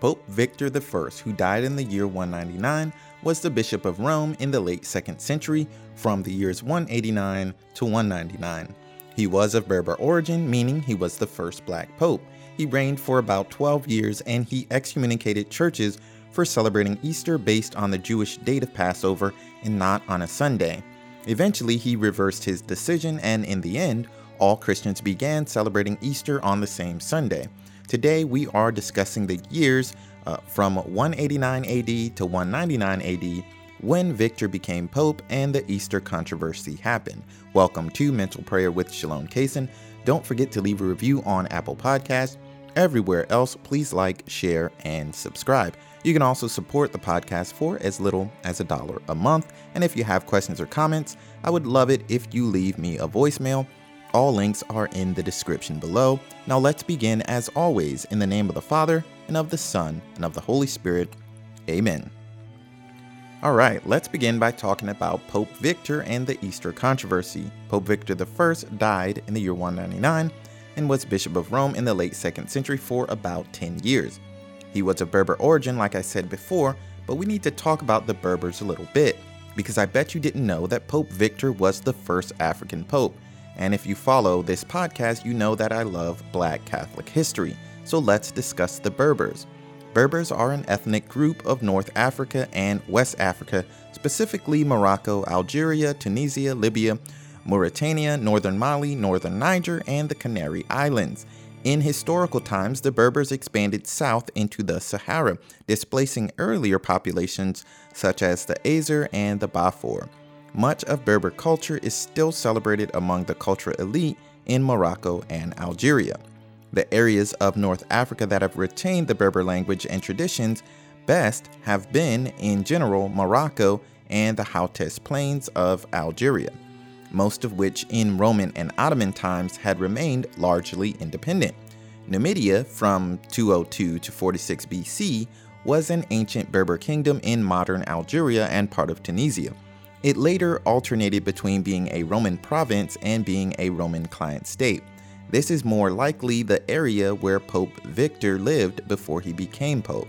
Pope Victor I, who died in the year 199, was the Bishop of Rome in the late 2nd century from the years 189 to 199. He was of Berber origin, meaning he was the first black pope. He reigned for about 12 years and he excommunicated churches for celebrating Easter based on the Jewish date of Passover and not on a Sunday. Eventually, he reversed his decision, and in the end, all Christians began celebrating Easter on the same Sunday. Today, we are discussing the years uh, from 189 AD to 199 AD when Victor became Pope and the Easter controversy happened. Welcome to Mental Prayer with Shalone Cason. Don't forget to leave a review on Apple Podcasts. Everywhere else, please like, share, and subscribe. You can also support the podcast for as little as a dollar a month. And if you have questions or comments, I would love it if you leave me a voicemail all links are in the description below. Now let's begin as always in the name of the Father, and of the Son, and of the Holy Spirit. Amen. Alright, let's begin by talking about Pope Victor and the Easter controversy. Pope Victor I died in the year 199 and was Bishop of Rome in the late 2nd century for about 10 years. He was of Berber origin, like I said before, but we need to talk about the Berbers a little bit, because I bet you didn't know that Pope Victor was the first African pope. And if you follow this podcast, you know that I love black Catholic history. So let's discuss the Berbers. Berbers are an ethnic group of North Africa and West Africa, specifically Morocco, Algeria, Tunisia, Libya, Mauritania, northern Mali, northern Niger, and the Canary Islands. In historical times, the Berbers expanded south into the Sahara, displacing earlier populations such as the Azer and the Bafour much of Berber culture is still celebrated among the cultural elite in Morocco and Algeria. The areas of North Africa that have retained the Berber language and traditions best have been, in general, Morocco and the Hauts Plains of Algeria, most of which in Roman and Ottoman times had remained largely independent. Numidia, from 202 to 46 BC, was an ancient Berber kingdom in modern Algeria and part of Tunisia. It later alternated between being a Roman province and being a Roman client state. This is more likely the area where Pope Victor lived before he became Pope.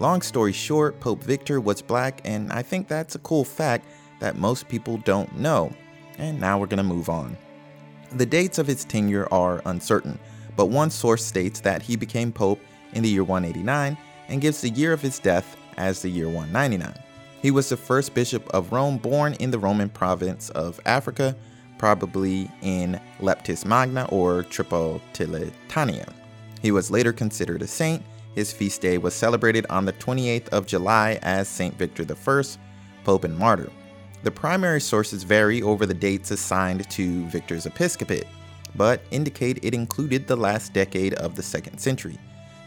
Long story short, Pope Victor was black, and I think that's a cool fact that most people don't know. And now we're going to move on. The dates of his tenure are uncertain, but one source states that he became Pope in the year 189 and gives the year of his death as the year 199. He was the first bishop of Rome born in the Roman province of Africa, probably in Leptis Magna or Tripolitania. He was later considered a saint. His feast day was celebrated on the 28th of July as Saint Victor I, Pope and Martyr. The primary sources vary over the dates assigned to Victor's episcopate, but indicate it included the last decade of the 2nd century.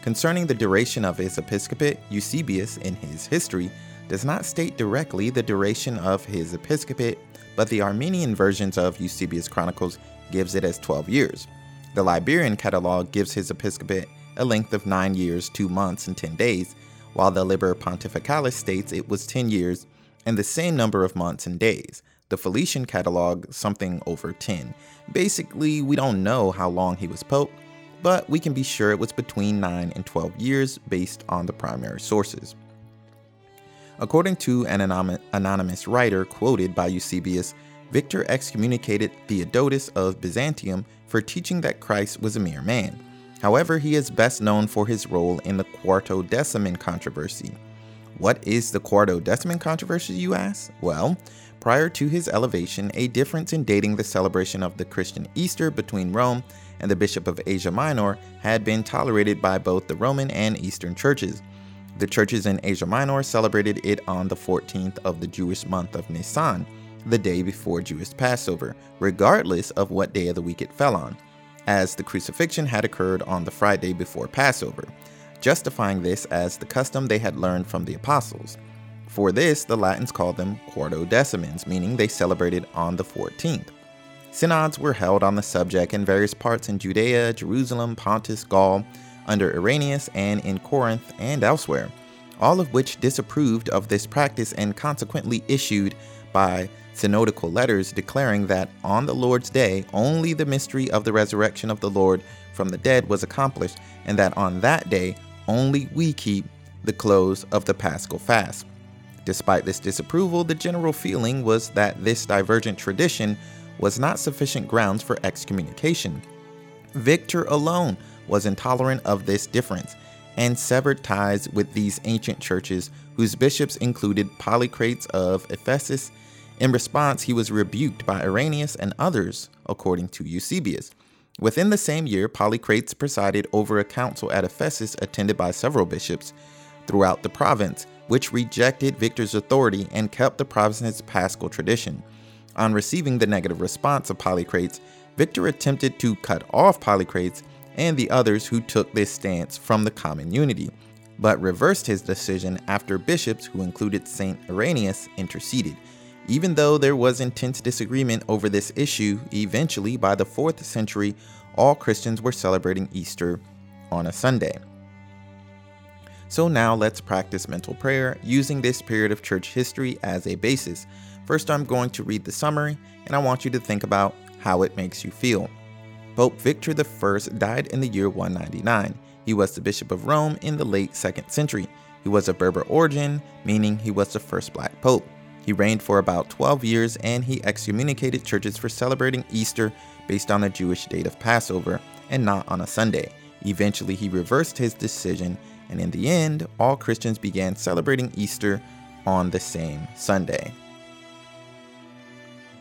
Concerning the duration of his episcopate, Eusebius, in his history, does not state directly the duration of his episcopate, but the Armenian versions of Eusebius Chronicles gives it as 12 years. The Liberian catalog gives his episcopate a length of 9 years, 2 months, and 10 days, while the Liber Pontificalis states it was 10 years and the same number of months and days. The Felician catalog, something over 10. Basically, we don't know how long he was pope, but we can be sure it was between 9 and 12 years based on the primary sources. According to an anonymous writer quoted by Eusebius, Victor excommunicated Theodotus of Byzantium for teaching that Christ was a mere man. However, he is best known for his role in the Quarto Quartodeciman controversy. What is the Quarto Quartodeciman controversy, you ask? Well, prior to his elevation, a difference in dating the celebration of the Christian Easter between Rome and the Bishop of Asia Minor had been tolerated by both the Roman and Eastern churches. The churches in Asia Minor celebrated it on the 14th of the Jewish month of Nisan, the day before Jewish Passover, regardless of what day of the week it fell on, as the crucifixion had occurred on the Friday before Passover, justifying this as the custom they had learned from the apostles. For this, the Latins called them Quarto Quartodecimans, meaning they celebrated on the 14th. Synods were held on the subject in various parts in Judea, Jerusalem, Pontus, Gaul, under Irenaeus and in Corinth and elsewhere, all of which disapproved of this practice and consequently issued by synodical letters declaring that on the Lord's day only the mystery of the resurrection of the Lord from the dead was accomplished, and that on that day only we keep the close of the Paschal fast. Despite this disapproval, the general feeling was that this divergent tradition was not sufficient grounds for excommunication. Victor alone was intolerant of this difference and severed ties with these ancient churches whose bishops included Polycrates of Ephesus. In response, he was rebuked by Irenaeus and others, according to Eusebius. Within the same year, Polycrates presided over a council at Ephesus attended by several bishops throughout the province, which rejected Victor's authority and kept the province's paschal tradition. On receiving the negative response of Polycrates, Victor attempted to cut off Polycrates and the others who took this stance from the common unity, but reversed his decision after bishops who included St. Irenaeus interceded. Even though there was intense disagreement over this issue, eventually by the 4th century, all Christians were celebrating Easter on a Sunday. So now let's practice mental prayer using this period of church history as a basis. First, I'm going to read the summary, and I want you to think about how it makes you feel. Pope Victor I died in the year 199. He was the Bishop of Rome in the late 2nd century. He was of Berber origin, meaning he was the first black pope. He reigned for about 12 years and he excommunicated churches for celebrating Easter based on the Jewish date of Passover and not on a Sunday. Eventually, he reversed his decision, and in the end, all Christians began celebrating Easter on the same Sunday.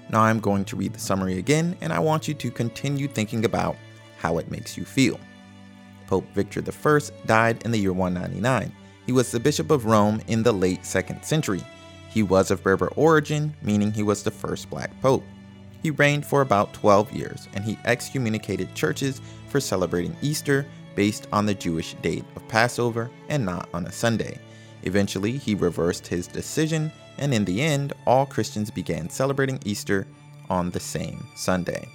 Now, I'm going to read the summary again, and I want you to continue thinking about how it makes you feel. Pope Victor I died in the year 199. He was the Bishop of Rome in the late 2nd century. He was of Berber origin, meaning he was the first black pope. He reigned for about 12 years, and he excommunicated churches for celebrating Easter based on the Jewish date of Passover and not on a Sunday. Eventually, he reversed his decision, and in the end, all Christians began celebrating Easter on the same Sunday.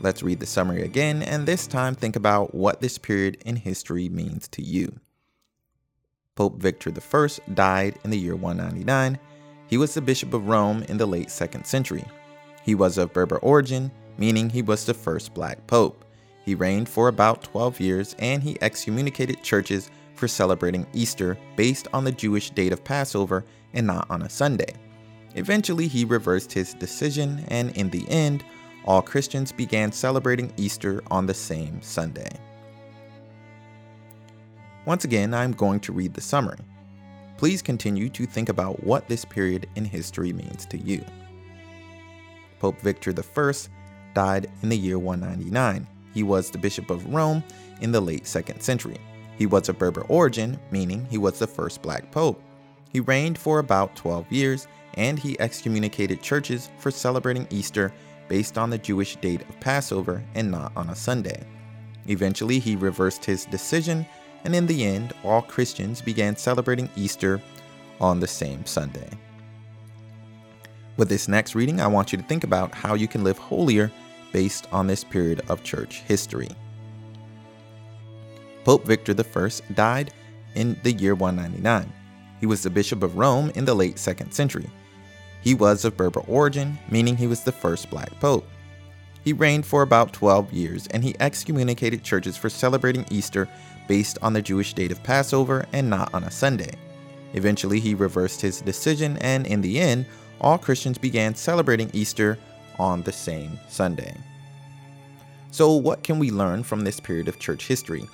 Let's read the summary again, and this time think about what this period in history means to you. Pope Victor I died in the year 199. He was the Bishop of Rome in the late 2nd century. He was of Berber origin, meaning he was the first black pope. He reigned for about 12 years and he excommunicated churches for celebrating Easter based on the Jewish date of Passover and not on a Sunday. Eventually, he reversed his decision, and in the end, all Christians began celebrating Easter on the same Sunday. Once again, I'm going to read the summary. Please continue to think about what this period in history means to you. Pope Victor I died in the year 199. He was the Bishop of Rome in the late 2nd century. He was of Berber origin, meaning he was the first black pope. He reigned for about 12 years and he excommunicated churches for celebrating Easter based on the Jewish date of Passover and not on a Sunday. Eventually, he reversed his decision and in the end, all Christians began celebrating Easter on the same Sunday. With this next reading, I want you to think about how you can live holier based on this period of church history. Pope Victor I died in the year 199. He was the Bishop of Rome in the late 2nd century. He was of Berber origin, meaning he was the first black pope. He reigned for about 12 years and he excommunicated churches for celebrating Easter based on the Jewish date of Passover and not on a Sunday. Eventually, he reversed his decision, and in the end, all Christians began celebrating Easter on the same Sunday. So, what can we learn from this period of church history?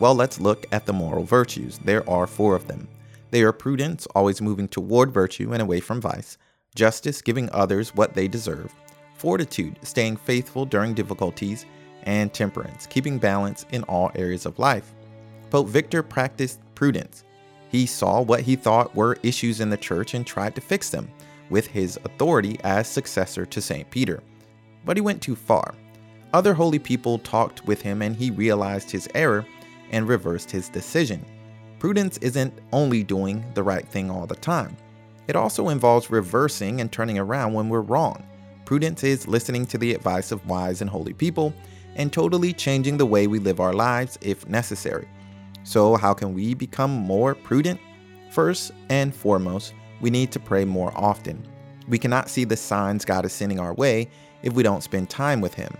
Well, let's look at the moral virtues. There are four of them. They are prudence, always moving toward virtue and away from vice, justice, giving others what they deserve, fortitude, staying faithful during difficulties, and temperance, keeping balance in all areas of life. Pope Victor practiced prudence. He saw what he thought were issues in the church and tried to fix them with his authority as successor to St. Peter. But he went too far. Other holy people talked with him and he realized his error and reversed his decision. Prudence isn't only doing the right thing all the time, it also involves reversing and turning around when we're wrong. Prudence is listening to the advice of wise and holy people and totally changing the way we live our lives if necessary. So, how can we become more prudent? First and foremost, we need to pray more often. We cannot see the signs God is sending our way if we don't spend time with Him.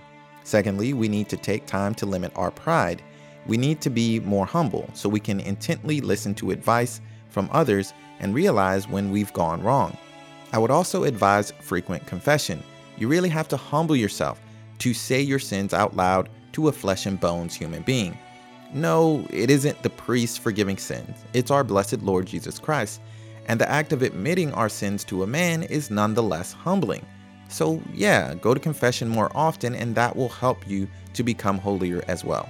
Secondly, we need to take time to limit our pride. We need to be more humble so we can intently listen to advice from others and realize when we've gone wrong. I would also advise frequent confession. You really have to humble yourself to say your sins out loud to a flesh and bones human being. No, it isn't the priest forgiving sins, it's our blessed Lord Jesus Christ. And the act of admitting our sins to a man is nonetheless humbling. So, yeah, go to confession more often, and that will help you to become holier as well.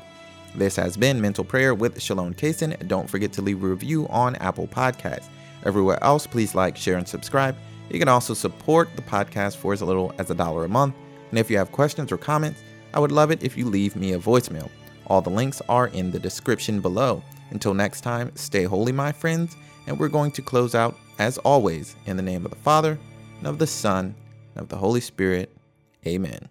This has been Mental Prayer with Shalone Cason. Don't forget to leave a review on Apple Podcasts. Everywhere else, please like, share, and subscribe. You can also support the podcast for as little as a dollar a month. And if you have questions or comments, I would love it if you leave me a voicemail. All the links are in the description below. Until next time, stay holy, my friends, and we're going to close out, as always, in the name of the Father, and of the Son, and of the Holy Spirit. Amen.